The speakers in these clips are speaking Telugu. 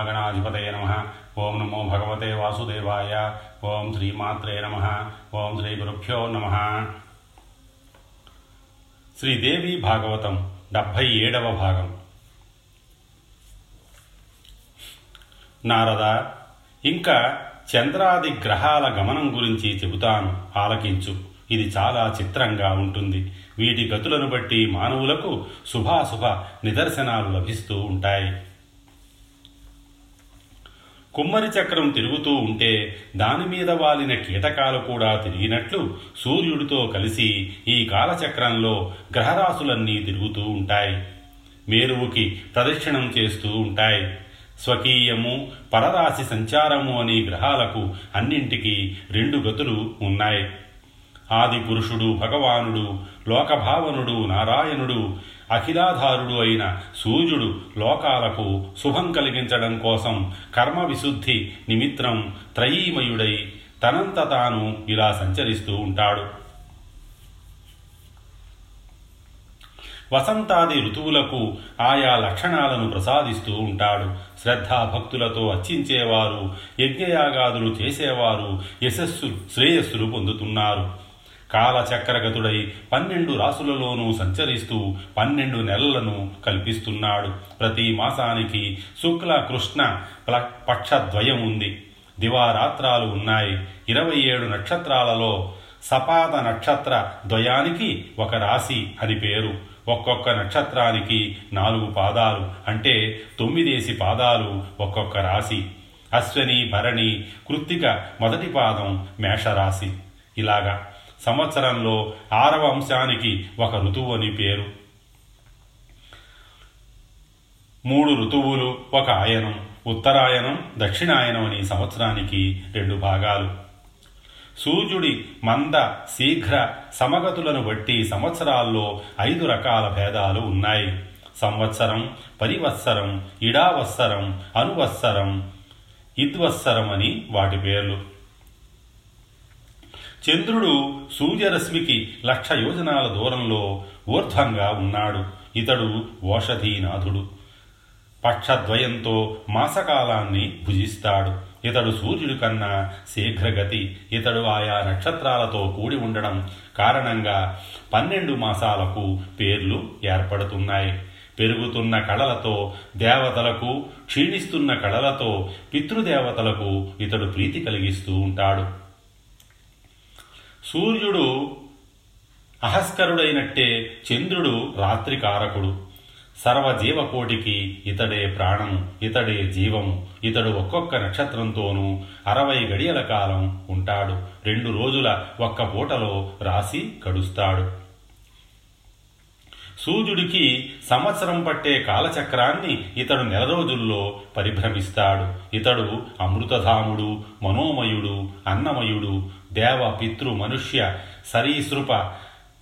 మహాగణాధిపతయ నమ. ఓం నమో భగవతే వాసుదేవాయ. ఓం శ్రీమాత్రే నమ. ఓం శ్రీ గురుభ్యో నమ. శ్రీదేవి భాగవతం డెబ్భై ఏడవ భాగం. నారద ఇంకా చంద్రాది గ్రహాల గమనం గురించి చెబుతాను. ఆలకించు. ఇది చాలా చిత్రంగా ఉంటుంది. వీటి గతులను బట్టి మానవులకు శుభాశుభ నిదర్శనాలు లభిస్తూ ఉంటాయి. కుమ్మరి చక్రం తిరుగుతూ ఉంటే దాని మీద వాలిన కీటకాలు కూడా తిరిగినట్లు సూర్యుడితో కలిసి ఈ కాలచక్రంలో గ్రహరాశులన్నీ తిరుగుతూ ఉంటాయి. మేరువుకి ప్రదక్షిణం చేస్తూ ఉంటాయి. స్వకీయము పరరాశి సంచారము అనే గ్రహాలకు అన్నింటికీ రెండు గతులు ఉన్నాయి. ఆది పురుషుడు భగవానుడు లోకభావనుడు నారాయణుడు అఖిలాధారుడు అయిన సూర్యుడు లోకాలకు శుభం కలిగించడం కోసం కర్మ విశుద్ధి నిమిత్తం త్రయీమయుడై తనంత తాను ఇలా సంచరిస్తూ ఉంటాడు. వసంతాది ఋతువులకు ఆయా లక్షణాలను ప్రసాదిస్తూ ఉంటాడు. శ్రద్ధాభక్తులతో అర్చించేవారు యజ్ఞయాగాదులు చేసేవారు యశస్సు శ్రేయస్సులు పొందుతున్నారు. కాలచక్రగతుడై పన్నెండు రాసులలోనూ సంచరిస్తూ పన్నెండు నెలలను కల్పిస్తున్నాడు. ప్రతి మాసానికి శుక్ల కృష్ణ పక్షద్వయం ఉంది. దివారాత్రాలు ఉన్నాయి. ఇరవై ఏడు నక్షత్రాలలో సపాద నక్షత్ర ద్వయానికి ఒక రాశి అని పేరు. ఒక్కొక్క నక్షత్రానికి నాలుగు పాదాలు అంటే తొమ్మిదేసి పాదాలు ఒక్కొక్క రాశి. అశ్వని భరణి కృత్తిక మొదటి పాదం మేషరాశి. ఇలాగా. సంవత్సరంలో ఆరవ అంశానికి ఒక ఋతువు అని పేరు. మూడు ఋతువులు ఒక ఆయనం ఉత్తరాయణం దక్షిణాయనం అని సంవత్సరానికి రెండు భాగాలు. సూర్యుడి మంద శీఘ్ర సమగతులను బట్టి సంవత్సరాల్లో ఐదు రకాల భేదాలు ఉన్నాయి. సంవత్సరం పరివత్సరం ఇడావత్సరం అనువత్సరం ఇద్వత్సరం అని వాటి పేర్లు. చంద్రుడు సూర్యరశ్మికి లక్ష యోజనాల దూరంలో ఊర్ధ్వంగా ఉన్నాడు. ఇతడు ఓషధీనాథుడు. పక్షద్వయంతో మాసకాలాన్ని భుజిస్తాడు. ఇతడు సూర్యుడి కన్నా శీఘ్రగతి. ఇతడు ఆయా నక్షత్రాలతో కూడి ఉండడం కారణంగా పన్నెండు మాసాలకు పేర్లు ఏర్పడుతున్నాయి. పెరుగుతున్న కళలతో దేవతలకు క్షీణిస్తున్న కళలతో పితృదేవతలకు ఇతడు ప్రీతి కలిగిస్తూ ఉంటాడు. సూర్యుడు అహస్కరుడైనట్టే చంద్రుడు రాత్రికారకుడు సర్వజీవకోటికి ఇతడే ప్రాణము ఇతడే జీవము ఇతడు ఒక్కొక్క నక్షత్రంతోనూ అరవై గడియల కాలం ఉంటాడు. రెండు రోజుల ఒక్క పూటలో రాసి కడుస్తాడు. సూర్యుడికి సంవత్సరం పట్టే కాలచక్రాన్ని ఇతడు నెల రోజుల్లో పరిభ్రమిస్తాడు. ఇతడు అమృతధాముడు మనోమయుడు అన్నమయుడు దేవ పితృ మనుష్య సరీసృప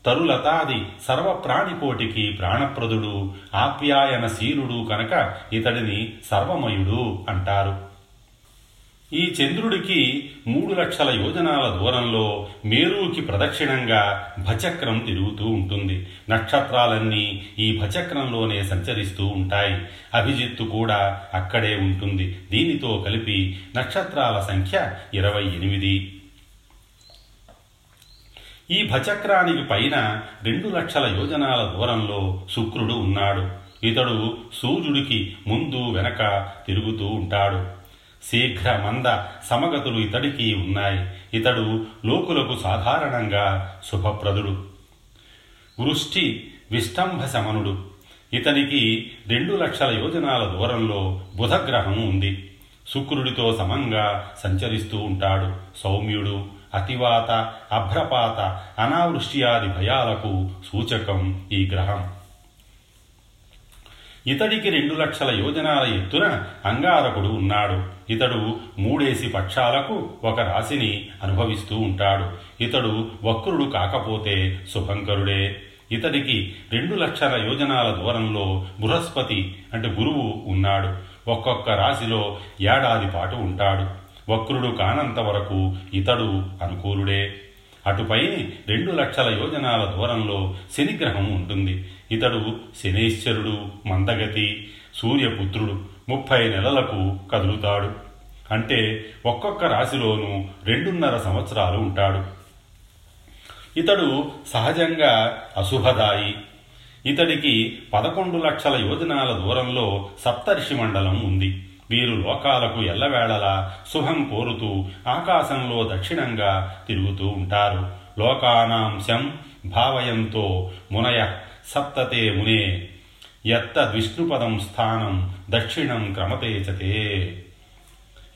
తరులతాది సర్వప్రాణికోటికి ప్రాణప్రదుడు ఆప్యాయనశీలుడు కనుక ఇతడిని సర్వమయుడు అంటారు. ఈ చంద్రుడికి మూడు లక్షల యోజనాల దూరంలో మేరుకి ప్రదక్షిణంగా భచక్రం తిరుగుతూ ఉంటుంది. నక్షత్రాలన్నీ ఈ భచక్రంలోనే సంచరిస్తూ ఉంటాయి. అభిజిత్తు కూడా అక్కడే ఉంటుంది. దీనితో కలిపి నక్షత్రాల సంఖ్య ఇరవై ఎనిమిది. ఈ భచక్రానికి పైన రెండు లక్షల యోజనాల దూరంలో శుక్రుడు ఉన్నాడు. ఇతడు సూర్యుడికి ముందు వెనక తిరుగుతూ ఉంటాడు. శీఘ్ర మంద సమగతులు ఇతడికి ఉన్నాయి. ఇతడు లోకులకు సాధారణంగా శుభప్రదుడు. వృష్టి విష్టంభ శమనుడు. ఇతనికి రెండు లక్షల యోజనాల దూరంలో బుధగ్రహం ఉంది. శుక్రుడితో సమంగా సంచరిస్తూ ఉంటాడు. సౌమ్యుడు అతివాత అభ్రపాత అనావృష్టి ఆది భయాలకు సూచకం ఈ గ్రహం. ఇతడికి రెండు లక్షల యోజనాల ఎత్తున అంగారకుడు ఉన్నాడు. ఇతడు మూడేసి పక్షాలకు ఒక రాశిని అనుభవిస్తూ ఉంటాడు. ఇతడు వక్రుడు కాకపోతే శుభంకరుడే. ఇతడికి రెండు లక్షల యోజనాల దూరంలో బృహస్పతి అంటే గురువు ఉన్నాడు. ఒక్కొక్క రాశిలో ఏడాది పాటు ఉంటాడు. వక్రుడు కానంత వరకు ఇతడు అనుకూలుడే. అటుపై రెండు లక్షల యోజనాల దూరంలో శనిగ్రహం ఉంటుంది. ఇతడు శనేశ్వరుడు మందగతి సూర్యపుత్రుడు ముప్పై నెలలకు కదులుతాడు. అంటే ఒక్కొక్క రాశిలోనూ రెండున్నర సంవత్సరాలు ఉంటాడు. ఇతడు సహజంగా అశుభదాయి. ఇతడికి పదకొండు లక్షల యోజనాల దూరంలో సప్తర్షి మండలం ఉంది. వీరు లోకాలకు ఎల్లవేళలా శుభం కోరుతూ ఆకాశంలో దక్షిణంగా తిరుగుతూ ఉంటారు. లోకానాంశం భావయంతో మునయ సప్తతే మునే. ఎత్త విష్ణుపదం స్థానం దక్షిణం క్రమతేచతే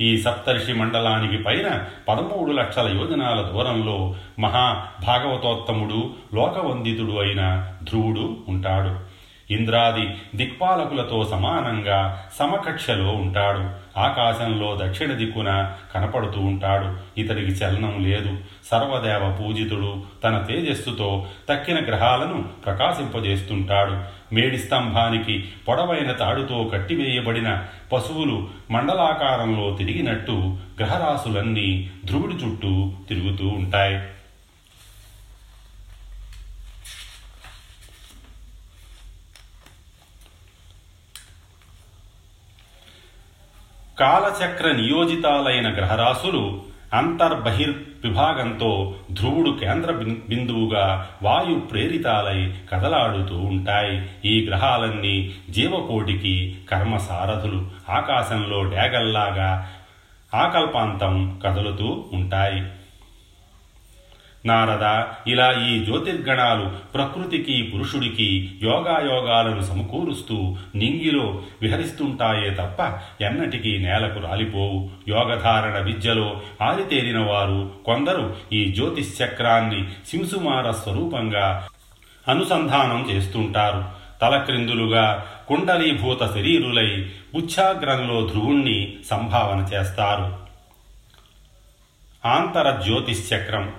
ఈ సప్తర్షి మండలానికి పైన పదమూడు లక్షల యోజనాల దూరంలో మహా భాగవతోత్తముడు లోకవందితుడు అయిన ధ్రువుడు ఉంటాడు. ఇంద్రాది దిక్పాలకులతో సమానంగా సమకక్షలో ఉంటాడు. ఆకాశంలో దక్షిణ దిక్కున కనపడుతూ ఉంటాడు. ఇతడికి చలనం లేదు. సర్వదేవ పూజితుడు తన తేజస్సుతో తక్కిన గ్రహాలను ప్రకాశింపజేస్తుంటాడు. మేడి స్తంభానికి పొడవైన తాడుతో కట్టివేయబడిన పశువులు మండలాకారంలో తిరిగినట్టు గ్రహరాశులన్నీ ధ్రువుడి చుట్టూ తిరుగుతూ ఉంటాయి. కాలచక్ర నియోజితాలైన గ్రహరాశులు అంతర్బహిర్ విభాగంతో ధ్రువుడు కేంద్ర బిందువుగా వాయు ప్రేరితాలై కదలాడుతూ ఉంటాయి. ఈ గ్రహాలన్నీ జీవకోటికి కర్మసారథులు. ఆకాశంలో డేగల్లాగా ఆకల్పాంతం కదులుతూ ఉంటాయి. నారద ఇలా ఈ జ్యోతిర్గణాలు ప్రకృతికి పురుషుడికి యోగాయోగాలను సమకూరుస్తూ నింగిలో విహరిస్తుంటాయే తప్ప ఎన్నటికీ నేలకు రాలిపోవు. యోగధారణ విద్యలో ఆరితేరిన వారు కొందరు ఈ జ్యోతిశ్చక్రాన్ని సింసుమార స్వరూపంగా అనుసంధానం చేస్తుంటారు. తలక్రిందులుగా కుండలీభూత శరీరులై ఉచ్ఛాగ్రంలో ధ్రువుణ్ణి సంభావన చేస్తారు. ఆంతర జ్యోతిశ్చక్రం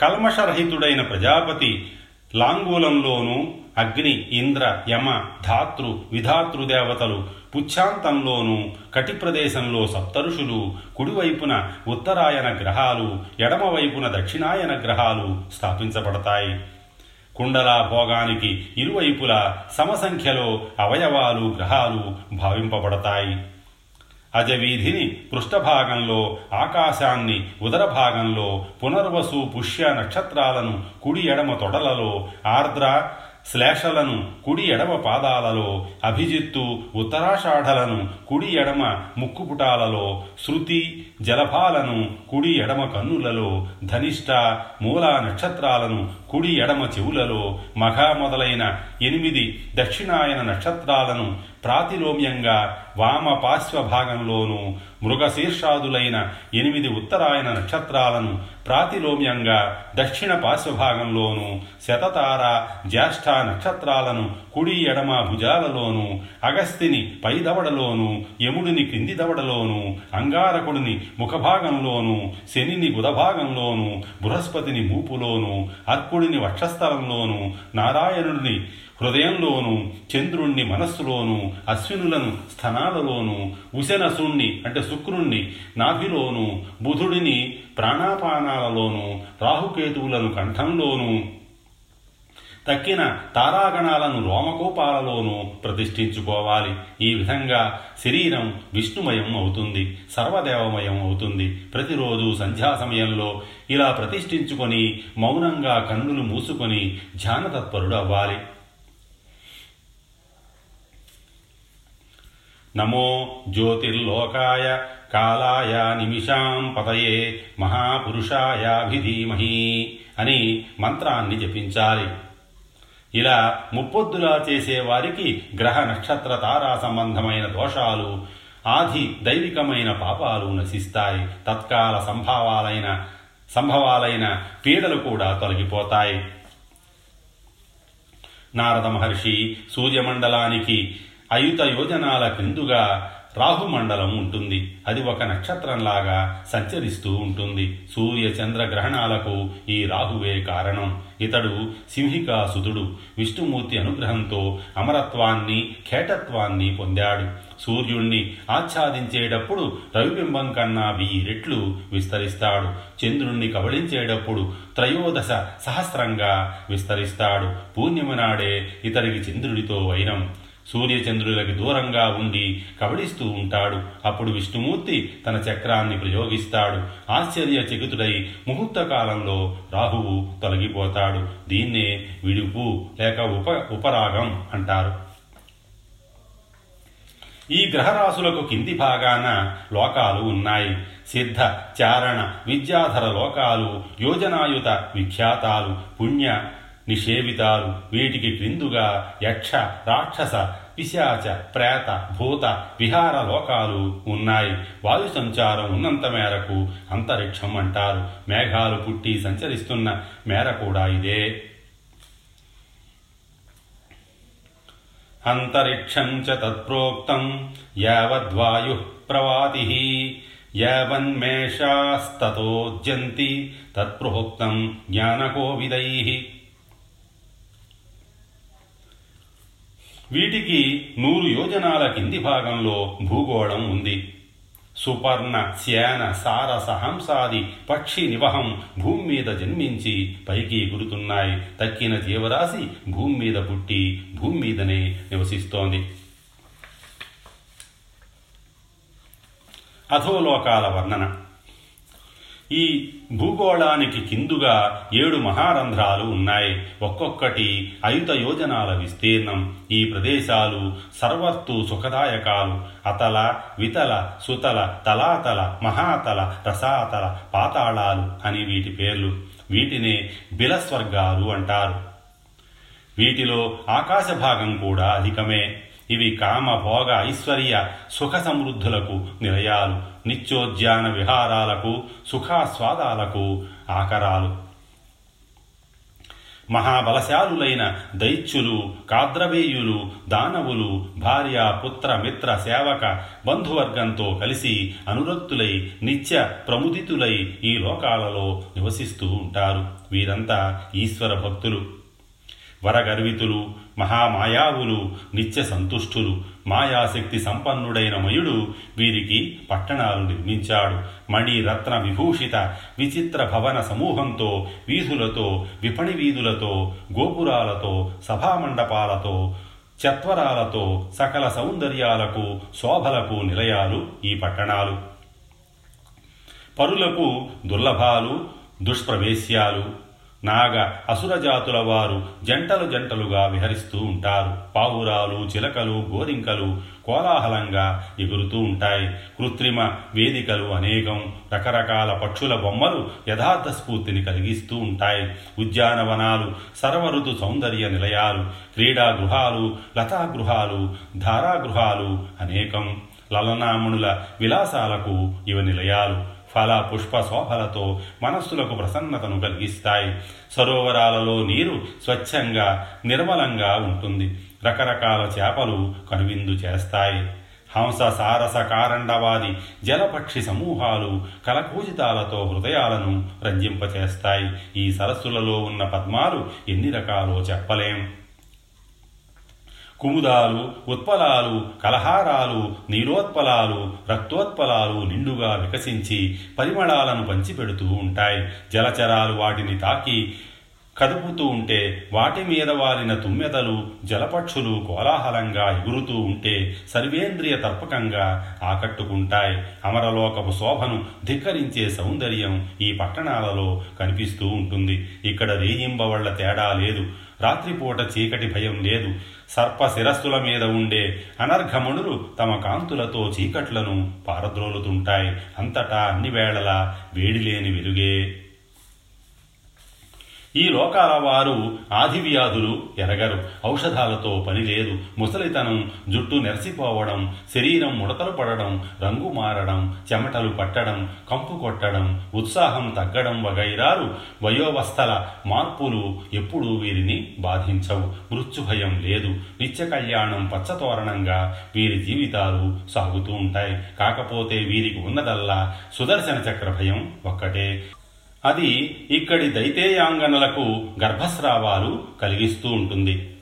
కల్మషరహితుడైన ప్రజాపతి లాంగూలంలోనూ అగ్ని ఇంద్ర యమ ధాతృ విధాతృదేవతలు పుచ్ఛాంతంలోనూ కటి ప్రదేశంలో సప్తరుషులు కుడివైపున ఉత్తరాయణ గ్రహాలు ఎడమవైపున దక్షిణాయన గ్రహాలు స్థాపించబడతాయి. కుండలా భోగానికి ఇరువైపులా సమసంఖ్యలో అవయవాలు గ్రహాలు భావింపబడతాయి. అజవీధిని పృష్ఠభాగంలో ఆకాశాన్ని ఉదర భాగంలో పునర్వసు పుష్య నక్షత్రాలను కుడి ఎడమ తొడలలో ఆర్ద్ర శ్లేషలను కుడి ఎడమ పాదాలలో అభిజిత్తు ఉత్తరాషాఢలను కుడి ఎడమ ముక్కుపుటాలలో శృతి జలభాలను కుడి ఎడమ కన్నులలో ధనిష్ట మూల నక్షత్రాలను కుడి ఎడమ చెవులలో మఘ మొదలైన ఎనిమిది దక్షిణాయన నక్షత్రాలను ప్రాతిలోమ్యంగా వామపార్శ్వ భాగంలోనూ మృగశీర్షాదులైన ఎనిమిది ఉత్తరాయన నక్షత్రాలను ప్రాతిలోమ్యంగా దక్షిణ పార్శ్వభాగంలోనూ శతతార జ్యేష్ఠ నక్షత్రాలను కుడి ఎడమ భుజాలలోనూ అగస్తిని పైదవడలోనూ యముడిని క్రింది దవడలోనూ అంగారకుడిని ముఖభాగంలోనూ శనిని గుదభాగంలోనూ బృహస్పతిని మూపులోనూ అర్కుడిని వక్షస్థలంలోనూ నారాయణుడిని హృదయంలోను చంద్రుణ్ణి మనస్సులోను అశ్వినులను స్థనాలలోను ఉశనసుణ్ణి అంటే శుక్రుణ్ణి నాభిలోను బుధుడిని ప్రాణాపానాలలోను రాహుకేతువులను కంఠంలోను తక్కిన తారాగణాలను రోమకోపాలలోనూ ప్రతిష్ఠించుకోవాలి. ఈ విధంగా శరీరం విష్ణుమయం అవుతుంది సర్వదేవమయం అవుతుంది. ప్రతిరోజు సంధ్యా సమయంలో ఇలా ప్రతిష్ఠించుకొని మౌనంగా కన్నులు మూసుకొని ధ్యానతత్పరుడు అవ్వాలి. నమో జ్యోతిర్లోకాయ కాలాయ నిమిషాం పతయే మహాపురుషాయాభిధీమహి అని మంత్రాన్ని జపించాలి. ఇలా ముప్పొద్దులా చేసేవారికి గ్రహ నక్షత్ర తారా సంబంధమైన దోషాలు ఆది దైవికమైన పాపాలు నశిస్తాయి. తత్కాల సంభావాలైన సంభవాలైన పీడలు కూడా తొలగిపోతాయి. నారద మహర్షి సూర్యమండలానికి అయుత యోజనాల క్రిందుగా రాహుమండలం ఉంటుంది. అది ఒక నక్షత్రంలాగా సంచరిస్తూ ఉంటుంది. సూర్య చంద్ర గ్రహణాలకు ఈ రాహువే కారణం. ఇతడు సింహికాసుతుడు విష్ణుమూర్తి అనుగ్రహంతో అమరత్వాన్ని ఖేటత్వాన్ని పొందాడు. సూర్యుణ్ణి ఆచ్ఛాదించేటప్పుడు రవిబింబం కన్నా వెయ్యి రెట్లు విస్తరిస్తాడు. చంద్రుణ్ణి కబళించేటప్పుడు త్రయోదశ సహస్రంగా విస్తరిస్తాడు. పూర్ణిమ నాడే ఇతడికి చంద్రుడితో వైరం సూర్యచంద్రులకి దూరంగా ఉండి కబడిస్తూ ఉంటాడు. అప్పుడు విష్ణుమూర్తి తన చక్రాన్ని ప్రయోగిస్తాడు. ఆశ్చర్యచకితుడై ముహూర్త కాలంలో రాహువు తొలగిపోతాడు. దీన్నే విడుపు లేక ఉప ఉపరాగం అంటారు. ఈ గ్రహరాశులకు కింది భాగాన లోకాలు ఉన్నాయి. సిద్ధ చారణ విద్యాధర లోకాలు యోజనాయుత విఖ్యాతాలు పుణ్య నిషేవితాలు. వీటికి క్రిందుగా యక్ష రాక్షస పిశాచ ప్రేత భూత విహార లోకాలు ఉన్నాయి. వాయు సంచారం ఉన్నంత మేరకు అంతరిక్షం అంటారు. మేఘాలు పుట్టి సంచరిస్తున్న మేర కూడా ఇదే. అంతరిక్షం చ తత్ప్రోక్తం యావద్వాయు ప్రవాతి యావన్మేషాస్తతోద్యంతి తత్ప్రోక్తం జ్ఞానకోవిదై వీటికి నూరు యోజనాల కింది భాగంలో భూగోళం ఉంది. సుపర్ణ శ్యాన సారస హంసాది పక్షి నివహం భూమి మీద జన్మించి పైకి ఎగురుతున్నాయి. తక్కిన జీవరాశి భూమి మీద పుట్టి భూమి మీదనే నివసిస్తోంది. అధోలోకాల వర్ణన. ఈ భూగోళానికి కిందుగా ఏడు మహారంధ్రాలు ఉన్నాయి. ఒక్కొక్కటి ఐత యోజనాల విస్తీర్ణం. ఈ ప్రదేశాలు సర్వస్తు సుఖదాయకాలు. అతల వితల సుతల తలాతల మహాతల రసాతల పాతాళాలు అని వీటి పేర్లు. వీటినే బిలస్వర్గాలు అంటారు. వీటిలో ఆకాశ భాగం కూడా అధికమే. ఇవి కామ భోగ ఐశ్వర్య సుఖ సమృద్ధులకు నిలయాలు. నిత్యోద్యాన విహారాలకు సుఖాస్వాదాలకు ఆకరాలు. మహాబలశాలులైన దైత్యులు కాద్రవేయులు దానవులు భార్య పుత్ర మిత్ర సేవక బంధువర్గంతో కలిసి అనురక్తులై నిత్య ప్రముదితులై ఈ లోకాలలో నివసిస్తూ ఉంటారు. వీరంతా ఈశ్వర భక్తులు. వరగర్వితులు మహామాయావులు నిత్య సంతుష్టులు మాయాశక్తి సంపన్నుడైన మయుడు వీరికి పట్టణాలు నిర్మించాడు. మణి రత్న విభూషిత విచిత్ర భవన సమూహంతో వీధులతో విపణి వీధులతో గోపురాలతో సభామండపాలతో చత్వరాలతో సకల సౌందర్యాలకు శోభలకు నిలయాలు ఈ పట్టణాలు. పరులకు దుర్లభాలు దుష్ప్రవేశ్యాలు నాగ అసురజాతుల వారు జంటలు జంటలుగా విహరిస్తూ ఉంటారు. పావురాలు చిలకలు గోరింకలు కోలాహలంగా ఎగురుతూ ఉంటాయి. కృత్రిమ వేదికలు అనేకం రకరకాల పక్షుల బొమ్మలు యథార్థ స్ఫూర్తిని కలిగిస్తూ ఉంటాయి. ఉద్యానవనాలు సర్వఋతు సౌందర్య నిలయాలు క్రీడా గృహాలు లతాగృహాలు ధారాగృహాలు అనేకం లలనామణుల విలాసాలకు ఇవ నిలయాలు. ఫల పుష్ప శోభలతో మనస్సులకు ప్రసన్నతను కలిగిస్తాయి. సరోవరాలలో నీరు స్వచ్ఛంగా నిర్మలంగా ఉంటుంది. రకరకాల చేపలు కనువిందు చేస్తాయి. హంస సారస కారండవాది జలపక్షి సమూహాలు కలకూజితాలతో హృదయాలను రంజింపచేస్తాయి. ఈ సరస్సులలో ఉన్న పద్మాలు ఎన్ని రకాలో చెప్పలేం. కుముదాలు ఉత్పలాలు కలహారాలు నీలోత్పలాలు రక్తోత్పలాలు నిండుగా వికసించి పరిమళాలను పంచిపెడుతూ ఉంటాయి. జలచరాలు వాటిని తాకి కదుపుతూ ఉంటే వాటి మీద వాలిన తుమ్మెదలు జలపక్షులు కోలాహలంగా ఎగురుతూ ఉంటే సర్వేంద్రియ తర్పకంగా ఆకట్టుకుంటాయి. అమరలోకపు శోభను ధిక్కరించే సౌందర్యం ఈ పట్టణాలలో కనిపిస్తూ ఉంటుంది. ఇక్కడ రేయింబవళ్ళ తేడా లేదు. రాత్రిపూట చీకటి భయం లేదు. సర్ప శిరస్సుల మీద ఉండే అనర్ఘమణులు తమ కాంతులతో చీకట్లను పారద్రోలుతుంటాయి. అంతటా అన్ని వేళలా వేడిలేని వెలుగే ఈ లోకాల వారు ఆదివ్యాధులు ఎరగరు. ఔషధాలతో పని లేదు. ముసలితనం జుట్టు నెరసిపోవడం శరీరం ముడతలు పడడం రంగు మారడం చెమటలు పట్టడం కంపు కొట్టడం ఉత్సాహం తగ్గడం వగైరాలు వయోవస్థల మార్పులు ఎప్పుడూ వీరిని బాధించవు. మృత్యుభయం లేదు. నిత్య కళ్యాణం పచ్చతోరణంగా వీరి జీవితాలు సాగుతూ ఉంటాయి. కాకపోతే వీరికి ఉన్నదల్లా సుదర్శన చక్ర భయం ఒక్కటే. అది ఇక్కడి దైతేయాంగనలకు గర్భస్రావాలు కలిగిస్తూ ఉంటుంది.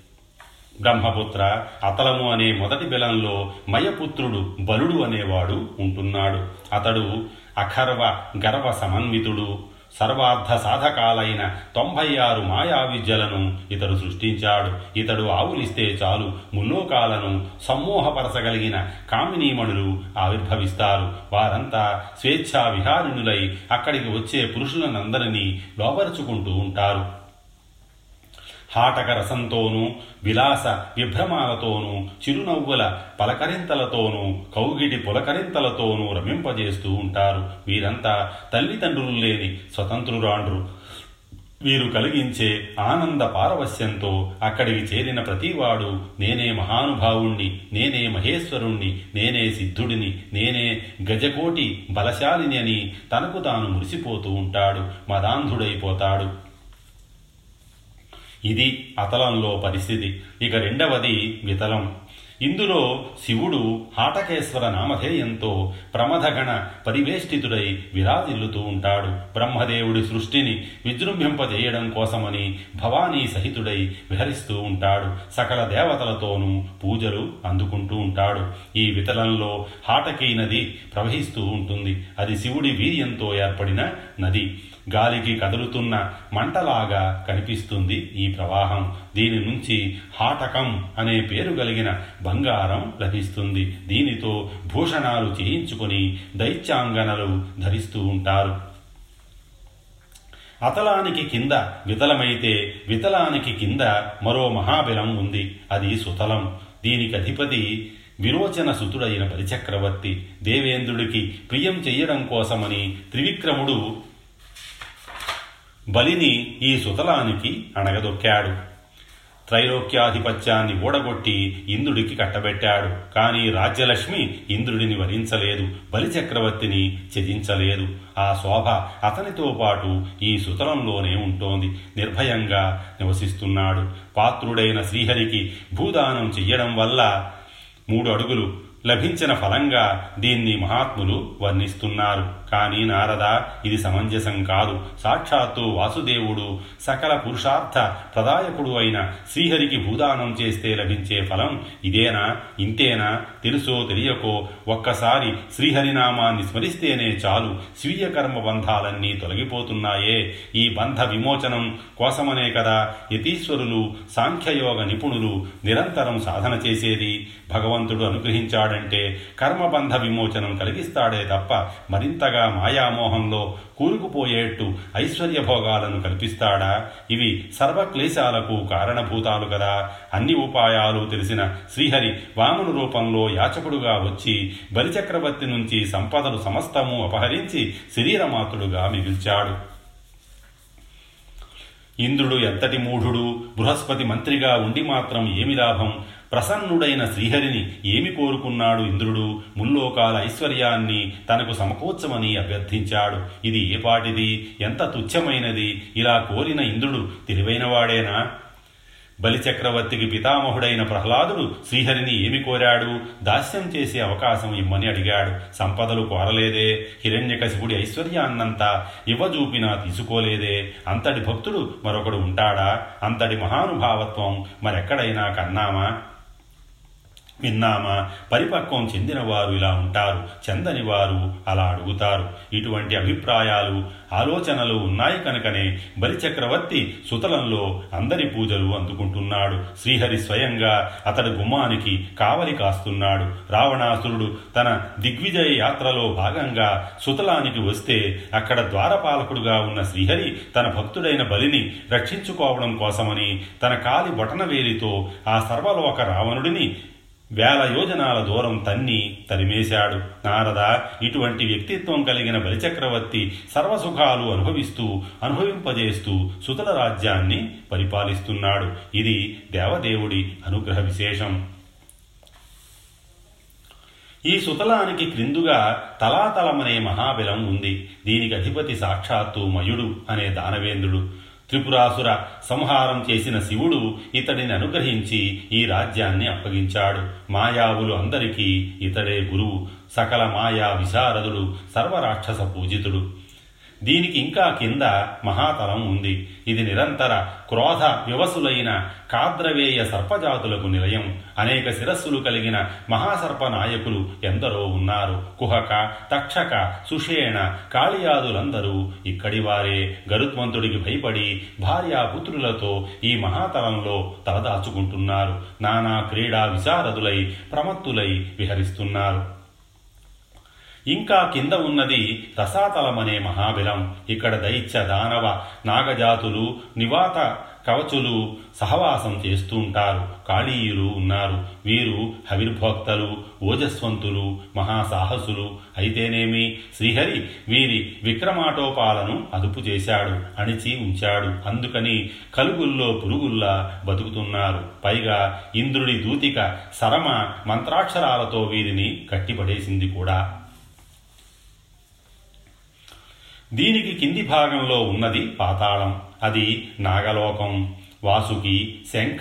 బ్రహ్మపుత్ర అతలము అనే మొదటి బిలంలో మయపుత్రుడు బలుడు అనేవాడు ఉంటున్నాడు. అతడు అఖర్వ గర్వ సమన్వితుడు. సర్వార్థ సాధకాలైన తొంభై ఆరు మాయా విద్యలను ఇతడు సృష్టించాడు. ఇతడు ఆవులిస్తే చాలు ముల్లోకాలను సమ్మోహపరచగలిగిన కామినీమణులు ఆవిర్భవిస్తారు. వారంతా స్వేచ్ఛా విహారిణులై అక్కడికి వచ్చే పురుషులనందరినీ లోపరుచుకుంటూ ఉంటారు. హాటక రసంతోనూ విలాస విభ్రమాలతోనూ చిరునవ్వుల పలకరింతలతోనూ కౌగిటి పులకరింతలతోనూ రమింపజేస్తూ ఉంటారు. వీరంతా తల్లిదండ్రులు లేని స్వతంత్రురాండ్రు. వీరు కలిగించే ఆనంద పారవశ్యంతో అక్కడికి చేరిన ప్రతివాడు నేనే మహానుభావుణ్ణి నేనే మహేశ్వరుణ్ణి నేనే సిద్ధుడిని నేనే గజకోటి బలశాలిని అని తనకు తాను మురిసిపోతూ ఉంటాడు మదాంధుడైపోతాడు. ఇది అతలంలో పరిస్థితి. ఇక రెండవది వితలం. ఇందులో శివుడు హాటకేశ్వర నామధేయంతో ప్రమథగణ పరివేష్టితుడై విరాజిల్లుతూ ఉంటాడు. బ్రహ్మదేవుడి సృష్టిని విజృంభింపజేయడం కోసమని భవానీ సహితుడై విహరిస్తూ ఉంటాడు. సకల దేవతలతోనూ పూజలు అందుకుంటూ ఉంటాడు. ఈ వితలంలో హాటకీ నది ప్రవహిస్తూ ఉంటుంది. అది శివుడి వీర్యంతో ఏర్పడిన నది. గాలికి కదులుతున్న మంటలాగా కనిపిస్తుంది ఈ ప్రవాహం. దీని నుంచి హాటకం అనే పేరు కలిగిన బంగారం లభిస్తుంది. దీనితో భూషణాలు చేయించుకొని దైత్యాంగనలు ధరిస్తూ ఉంటారు. అతలానికి కింద వితలమైతే వితలానికి కింద మరో మహాబిలం ఉంది. అది సుతలం. దీనికి అధిపతి విరోచన సుతుడైన బలిచక్రవర్తి దేవేంద్రుడికి ప్రియం చెయ్యడం కోసమని త్రివిక్రముడు బలిని ఈ సుతలానికి అణగదొక్కాడు. త్రైలోక్యాధిపత్యాన్ని ఓడగొట్టి ఇంద్రుడికి కట్టబెట్టాడు. కానీ రాజ్యలక్ష్మి ఇంద్రుడిని వరించలేదు బలిచక్రవర్తిని త్యజించలేదు. ఆ శోభ అతనితో పాటు ఈ సుతలంలోనే ఉంటోంది. నిర్భయంగా నివసిస్తున్నాడు. పాత్రుడైన శ్రీహరికి భూదానం చెయ్యడం వల్ల మూడు అడుగులు లభించిన ఫలంగా దీన్ని మహాత్ములు వర్ణిస్తున్నారు. కానీ నారద ఇది సమంజసం కాదు. సాక్షాత్తు వాసుదేవుడు సకల పురుషార్థ ప్రదాయకుడు అయిన శ్రీహరికి భూదానం చేస్తే లభించే ఫలం ఇదేనా? ఇంతేనా? తెలుసో తెలియకో? ఒక్కసారి శ్రీహరినామాన్ని స్మరిస్తేనే చాలు. స్వీయ కర్మ బంధాలన్నీ తొలగిపోతున్నాయే. ఈ బంధ విమోచనం కోసమనే కదా యతీశ్వరులు సాంఖ్యయోగ నిపుణులు నిరంతరం సాధన చేసేది. భగవంతుడు అనుగ్రహించాడంటే కర్మబంధ విమోచనం కలిగిస్తాడే తప్ప మరింతగా మాయామోహంలో కూరుకుపోయేట్టు ఐశ్వర్య భోగాలను కల్పిస్తాడా? ఇవి సర్వక్లేశాలకు కారణభూతాలు కదా. అన్ని ఉపాయాలు తెలిసిన శ్రీహరి వామను రూపంలో యాచకుడుగా వచ్చి బలిచక్రవర్తి నుంచి సంపదలు సమస్తము అపహరించి శరీరమాతుడుగా మిగిల్చాడు. ఇంద్రుడు ఎంతటి మూఢుడు? బృహస్పతి మంత్రిగా ఉండి మాత్రం ఏమి లాభం? ప్రసన్నుడైన శ్రీహరిని ఏమి కోరుకున్నాడు ఇంద్రుడు? ముల్లోకాల ఐశ్వర్యాన్ని తనకు సమకూర్చమని అభ్యర్థించాడు. ఇది ఏపాటిది ఎంత తుచ్చమైనది? ఇలా కోరిన ఇంద్రుడు తెలివైనవాడేనా? బలిచక్రవర్తికి పితామహుడైన ప్రహ్లాదుడు శ్రీహరిని ఏమి కోరాడు? దాస్యం చేసే అవకాశం ఇమ్మని అడిగాడు. సంపదలు కోరలేదే. హిరణ్యకశిపుడి ఐశ్వర్యాన్నంతా ఇవ్వజూపినా తీసుకోలేదే. అంతటి భక్తుడు మరొకడు ఉంటాడా? అంతటి మహానుభావత్వం మరెక్కడైనా కన్నామా? విన్నామా? పరిపక్వం చెందిన వారు ఇలా ఉంటారు. చెందని వారు అలా అడుగుతారు. ఇటువంటి అభిప్రాయాలు ఆలోచనలు ఉన్నాయి కనుకనే బలిచక్రవర్తి సుతలంలో అందరి పూజలు అందుకుంటున్నాడు. శ్రీహరి స్వయంగా అతడి గుమ్మానికి కావలి కాస్తున్నాడు. రావణాసురుడు తన దిగ్విజయ యాత్రలో భాగంగా సుతలానికి వస్తే అక్కడ ద్వారపాలకుడుగా ఉన్న శ్రీహరి తన భక్తుడైన బలిని రక్షించుకోవడం కోసమని తన కాలి బొటనవేలితో ఆ సర్వలోక రావణుడిని వేల యోజనాల దూరం తన్ని తరిమేశాడు. నారద ఇటువంటి వ్యక్తిత్వం కలిగిన బలిచక్రవర్తి సర్వసుఖాలు అనుభవిస్తూ అనుభవింపజేస్తూ సుతల రాజ్యాన్ని పరిపాలిస్తున్నాడు. ఇది దేవదేవుడి అనుగ్రహ విశేషం. ఈ సుతలానికి క్రిందుగా తలాతలమనే మహాబిలం ఉంది. దీనికి అధిపతి సాక్షాత్తు మయుడు అనే దానవేంద్రుడు. త్రిపురాసుర సంహారం చేసిన శివుడు ఇతడిని అనుగ్రహించి ఈ రాజ్యాన్ని అప్పగించాడు. మాయావులు అందరికీ ఇతడే గురువు. సకల మాయా విశారదుడు సర్వరాక్షస పూజితుడు. దీనికి ఇంకా కింద మహాతలం ఉంది. ఇది నిరంతర క్రోధ వివసులైన కాద్రవేయ సర్పజాతులకు నిలయం. అనేక శిరస్సులు కలిగిన మహాసర్ప నాయకులు ఎందరో ఉన్నారు. కుహక తక్షక సుషేణ కాళియాదులందరూ ఇక్కడి వారే. గరుత్మంతుడికి భయపడి భార్యాపుత్రులతో ఈ మహాతలంలో తలదాచుకుంటున్నారు. నానా క్రీడా విశారదులై ప్రమత్తులై విహరిస్తున్నారు. ఇంకా కింద ఉన్నది రసాతలమనే మహాబిలం. ఇక్కడ దైత్య దానవ నాగజాతులు నివాత కవచులు సహవాసం చేస్తూ ఉంటారు కాళీయులు ఉన్నారు. వీరు హవిర్భోక్తలు ఓజస్వంతులు మహాసాహసులు. అయితేనేమి? శ్రీహరి వీరి విక్రమాటోపాలను అదుపు చేశాడు అణిచి ఉంచాడు. అందుకని కలుగుల్లో పురుగుల్లా బతుకుతున్నారు. పైగా ఇంద్రుడి దూతిక సరమ మంత్రాక్షరాలతో వీరిని కట్టిపడేసింది కూడా. దీనికి కింది భాగంలో ఉన్నది పాతాళం. అది నాగలోకం. వాసుకి శంఖ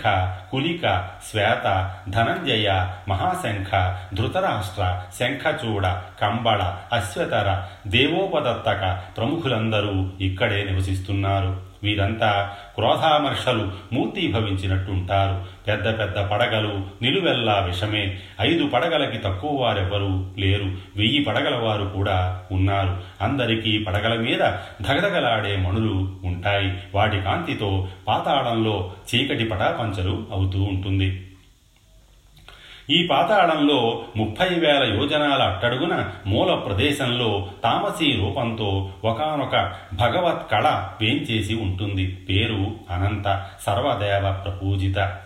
కులిక శ్వేత ధనంజయ మహాశంఖ ధృతరాష్ట్ర శంఖచూడ కంబళ అశ్వతర దేవోపదత్తక ప్రముఖులందరూ ఇక్కడే నివసిస్తున్నారు. వీరంతా క్రోధామర్షలు మూర్తీభవించినట్టుంటారు. పెద్ద పెద్ద పడగలు నిలువెల్లా విషమే. ఐదు పడగలకి తక్కువ వారెవ్వరూ లేరు. వెయ్యి పడగల వారు కూడా ఉన్నారు. అందరికీ పడగల మీద ధగధగలాడే మణులు ఉంటాయి. వాటి కాంతితో పాతాళంలో చీకటి పటాపంచలు అవుతూ ఉంటుంది. ఈ పాతాళంలో ముప్పై వేల యోజనాల అట్టడుగున మూల ప్రదేశంలో తామసీ రూపంతో ఒకనొక భగవత్ కళ వేంచేసి ఉంటుంది. పేరు అనంత సర్వదేవ ప్రపూజిత.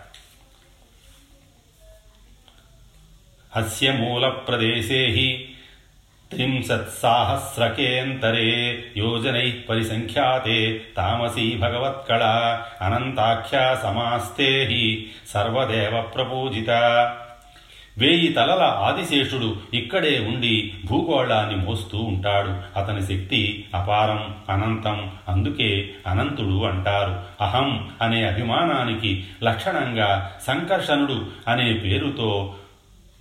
అస్య మూల ప్రదేశే త్రింశత్సాహస్రకేంతరే యోజనై పరిసంఖ్యాతే తామసీ భగవత్కళ అనంతాఖ్యా సమాస్తే సర్వదేవ ప్రపూజిత. వేయి తలల ఆదిశేషుడు ఇక్కడే ఉండి భూగోళాన్ని మోస్తూ ఉంటాడు. అతని శక్తి అపారం అనంతం. అందుకే అనంతుడు అంటారు. అహం అనే అభిమానానికి లక్షణంగా సంకర్షణుడు అనే పేరుతో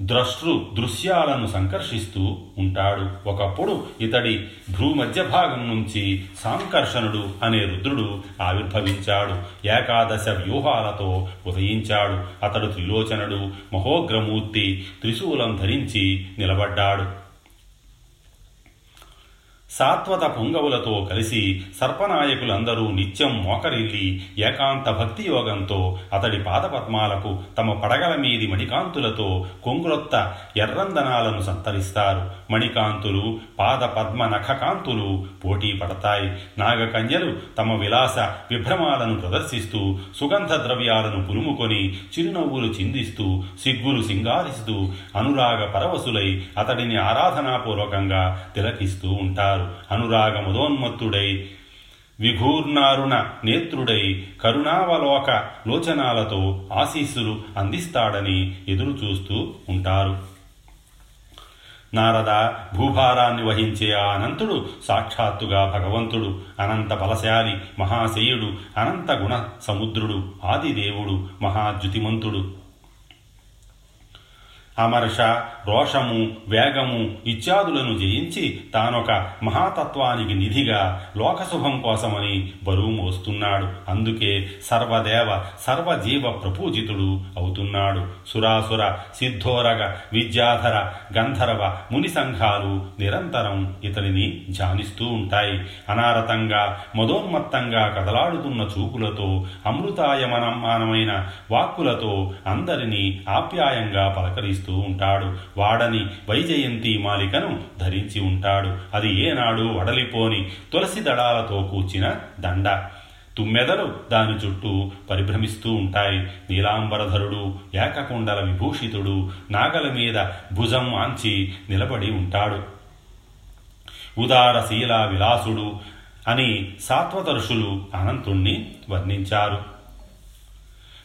ద్రష్టృ దృశ్యాలను సంకర్షిస్తూ ఉంటాడు. ఒకప్పుడు ఇతడి భ్రూమధ్య భాగం నుంచి సాంకర్షణుడు అనే రుద్రుడు ఆవిర్భవించాడు. ఏకాదశ వ్యూహాలతో ఉదయించాడు. అతడు త్రిలోచనుడు మహోగ్రమూర్తి త్రిశూలం ధరించి నిలబడ్డాడు. సాత్వత పుంగవులతో కలిసి సర్పనాయకులందరూ నిత్యం మోకరిల్లి ఏకాంత భక్తి యోగంతో అతడి పాదపద్మాలకు తమ పడగల మీది మణికాంతులతో కొంగ్రొత్త ఎర్రందనాలను సంతరిస్తారు. మణికాంతులు పాద పద్మ నఖకాంతులు పోటీ పడతాయి. నాగకన్యలు తమ విలాస విభ్రమాలను ప్రదర్శిస్తూ సుగంధ ద్రవ్యాలను పులుముకొని చిరునవ్వులు చిందిస్తూ సిగ్గులు సింగారిస్తూ అనురాగ పరవశులై అతడిని ఆరాధనాపూర్వకంగా తిలకిస్తూ ఉంటారు. అనురాగముదోన్మత్తుడై విఘూర్ణారుణ నేత్రుడై కరుణావలోక లోచనాలతో ఆశీస్సులు అందిస్తాడని ఎదురు చూస్తూ ఉంటారు. నారద భూభారాన్ని వహించే ఆ అనంతుడు సాక్షాత్తుగా భగవంతుడు అనంత బలశాలి మహాశయుడు అనంత గుణ సముద్రుడు ఆదిదేవుడు మహాద్యుతిమంతుడు అమర్ష రోషము వేగము ఇత్యాదులను జయించి తానొక మహాతత్వానికి నిధిగా లోకశుభం కోసమని బరువు మోస్తున్నాడు. అందుకే సర్వదేవ సర్వజీవ ప్రపూజితుడు అవుతున్నాడు. సురాసుర సిద్ధోరగ విద్యాధర గంధర్వ ముని సంఘాలు నిరంతరం ఇతనిని ధ్యానిస్తూ ఉంటాయి. అనారతంగా మదోన్మత్తంగా కదలాడుతున్న చూపులతో అమృతాయమనమానమైన వాక్కులతో అందరినీ ఆప్యాయంగా పలకరిస్తూ ఉంటాడు. వాడని వైజయంతి మాలికను ధరించి ఉంటాడు. అది ఏనాడు వడలిపోని తులసి దళాలతో కూర్చిన దండ. తుమ్మెదలు దాని చుట్టూ పరిభ్రమిస్తూ ఉంటాయి. నీలాంబరధరుడు ఏకకుండల విభూషితుడు నాగల మీద భుజం ఆంచి నిలబడి ఉంటాడు. ఉదారశీల విలాసుడు అని సాత్వదర్శులు అనంతుణ్ణి వర్ణించారు.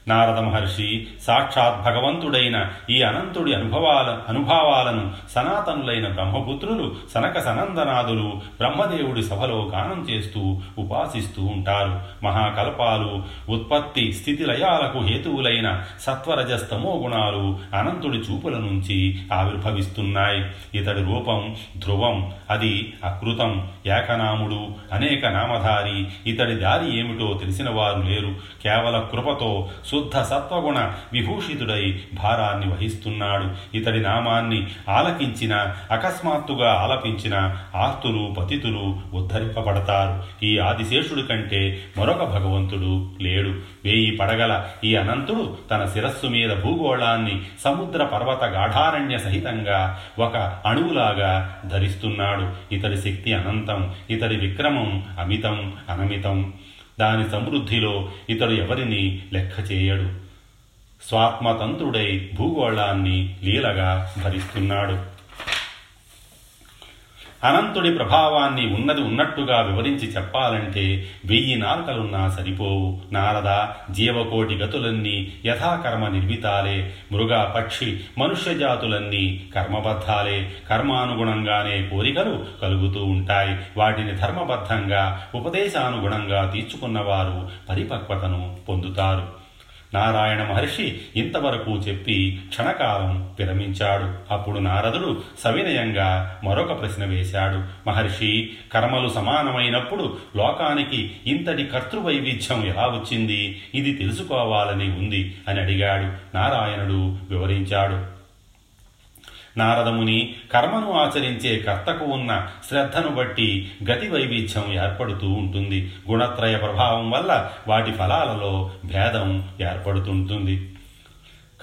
నారద మహర్షి సాక్షాత్ భగవంతుడైన ఈ అనంతుడి అనుభవాల అనుభవాలను సనాతనులైన బ్రహ్మపుత్రులు సనక సనందనాదులు బ్రహ్మదేవుడి సభలో గానం చేస్తూ ఉపాసిస్తూ ఉంటారు. మహాకల్పాలు ఉత్పత్తి స్థితి లయాలకు హేతువులైన సత్వరజస్తమో గుణాలు అనంతుడి చూపుల నుంచి ఆవిర్భవిస్తున్నాయి. ఇతడి రూపం ధ్రువం అది అకృతం ఏకనాముడు అనేక నామధారి ఇతడి దారి ఏమిటో తెలిసిన వారు లేరు. కేవల కృపతో శుద్ధ సత్వగుణ విభూషితుడై భారాన్ని వహిస్తున్నాడు. ఇతడి నామాన్ని ఆలకించిన అకస్మాత్తుగా ఆలపించిన ఆస్తులు పతితులు ఉద్ధరింపబడతారు. ఈ ఆదిశేషుడి కంటే మరొక భగవంతుడు లేడు. వేయి పడగల ఈ అనంతుడు తన శిరస్సు మీద భూగోళాన్ని సముద్ర పర్వత గాఢారణ్య సహితంగా ఒక అణువులాగా ధరిస్తున్నాడు. ఇతడి శక్తి అనంతం ఇతడి విక్రమం అమితం అనమితం. దాని సమృద్ధిలో ఇతడు ఎవరిని లెక్క చేయడు. స్వాత్మతంత్రుడై భూగోళాన్ని లీలగా భరిస్తున్నాడు. అనంతుడి ప్రభావాన్ని ఉన్నది ఉన్నట్టుగా వివరించి చెప్పాలంటే వెయ్యి నాలుకలున్నా సరిపోవు. నారద జీవకోటి గతులన్నీ యథాకర్మ నిర్మితాలే. మృగ పక్షి మనుష్య జాతులన్నీ కర్మబద్ధాలే. కర్మానుగుణంగానే కోరికలు కలుగుతూ ఉంటాయి. వాటిని ధర్మబద్ధంగా ఉపదేశానుగుణంగా తీర్చుకున్నవారు పరిపక్వతను పొందుతారు. నారాయణ మహర్షి ఇంతవరకు చెప్పి క్షణకాలం విరమించాడు. అప్పుడు నారదుడు సవినయంగా మరొక ప్రశ్న వేశాడు. మహర్షి కర్మలు సమానమైనప్పుడు లోకానికి ఇంతటి కర్తృవైవిధ్యం ఎలా వచ్చింది? ఇది తెలుసుకోవాలని ఉంది అని అడిగాడు. నారాయణుడు వివరించాడు. నారదముని కర్మను ఆచరించే కర్తకు ఉన్న శ్రద్ధను బట్టి గతి వైవిధ్యం ఏర్పడుతూ ఉంటుంది. గుణత్రయ ప్రభావం వల్ల వాటి ఫలాలలో భేదం ఏర్పడుతుంటుంది.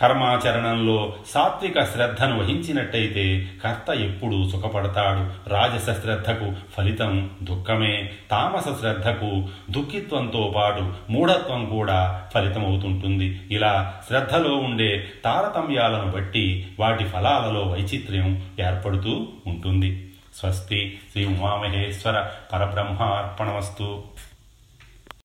కర్మాచరణంలో సాత్విక శ్రద్ధను వహించినట్టయితే కర్త ఎప్పుడు సుఖపడతాడు. రాజస శ్రద్ధకు ఫలితం దుఃఖమే. తామస శ్రద్ధకు దుఃఖిత్వంతో పాటు మూఢత్వం కూడా ఫలితమవుతుంటుంది. ఇలా శ్రద్ధలో ఉండే తారతమ్యాలను బట్టి వాటి ఫలాలలో వైచిత్ర్యం ఏర్పడుతూ ఉంటుంది. స్వస్తి శ్రీ ఉమామహేశ్వర పరబ్రహ్మార్పణమస్తు.